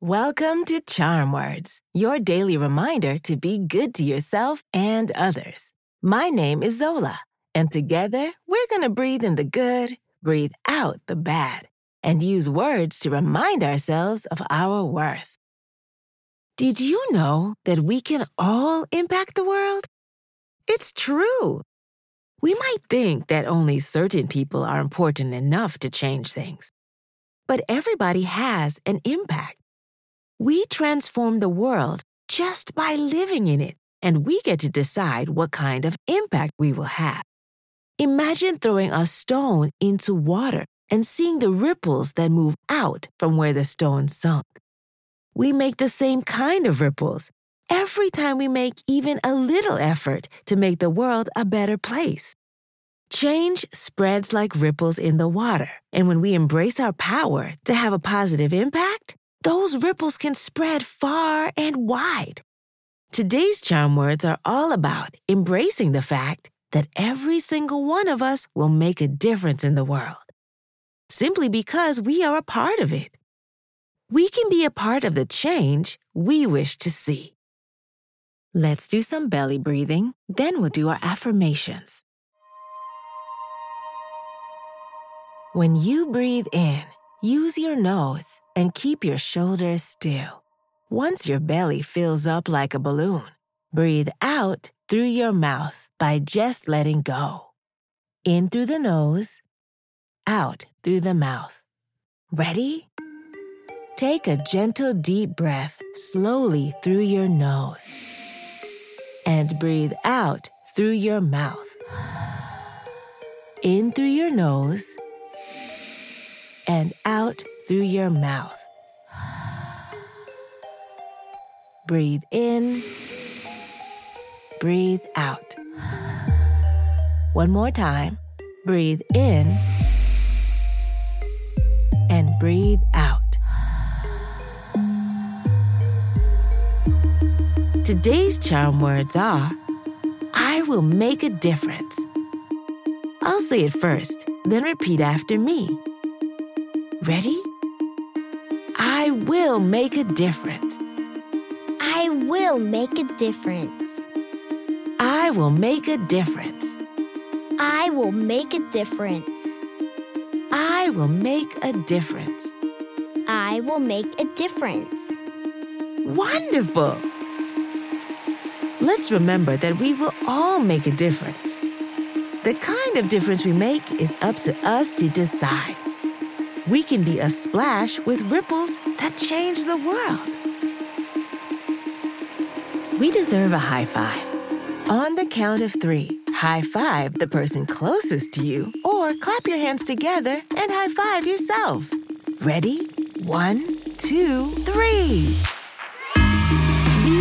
Welcome to Charm Words, your daily reminder to be good to yourself and others. My name is Zola, and together we're going to breathe in the good, breathe out the bad, and use words to remind ourselves of our worth. Did you know that we can all impact the world? It's true. We might think that only certain people are important enough to change things, but everybody has an impact. We transform the world just by living in it, and we get to decide what kind of impact we will have. Imagine throwing a stone into water and seeing the ripples that move out from where the stone sunk. We make the same kind of ripples every time we make even a little effort to make the world a better place. Change spreads like ripples in the water, and when we embrace our power to have a positive impact, those ripples can spread far and wide. Today's charm words are all about embracing the fact that every single one of us will make a difference in the world, simply because we are a part of it. We can be a part of the change we wish to see. Let's do some belly breathing, then we'll do our affirmations. When you breathe in, use your nose and keep your shoulders still. Once your belly fills up like a balloon, breathe out through your mouth by just letting go. In through the nose, out through the mouth. Ready? Take a gentle deep breath slowly through your nose and breathe out through your mouth. In through your nose and out through your mouth. Breathe in, breathe out. One more time. Breathe in Today's charm words are I will make a difference. I'll say it first, then repeat after me. Ready? I will make a difference. I will make a difference. I will make a difference. I will make a difference. I will make a difference. I will make a difference. Wonderful! Let's remember that we will all make a difference. The kind of difference we make is up to us to decide. We can be a splash with ripples that change the world. We deserve a high five. On the count of three, high five the person closest to you, or clap your hands together and high five yourself. Ready? One, two, three.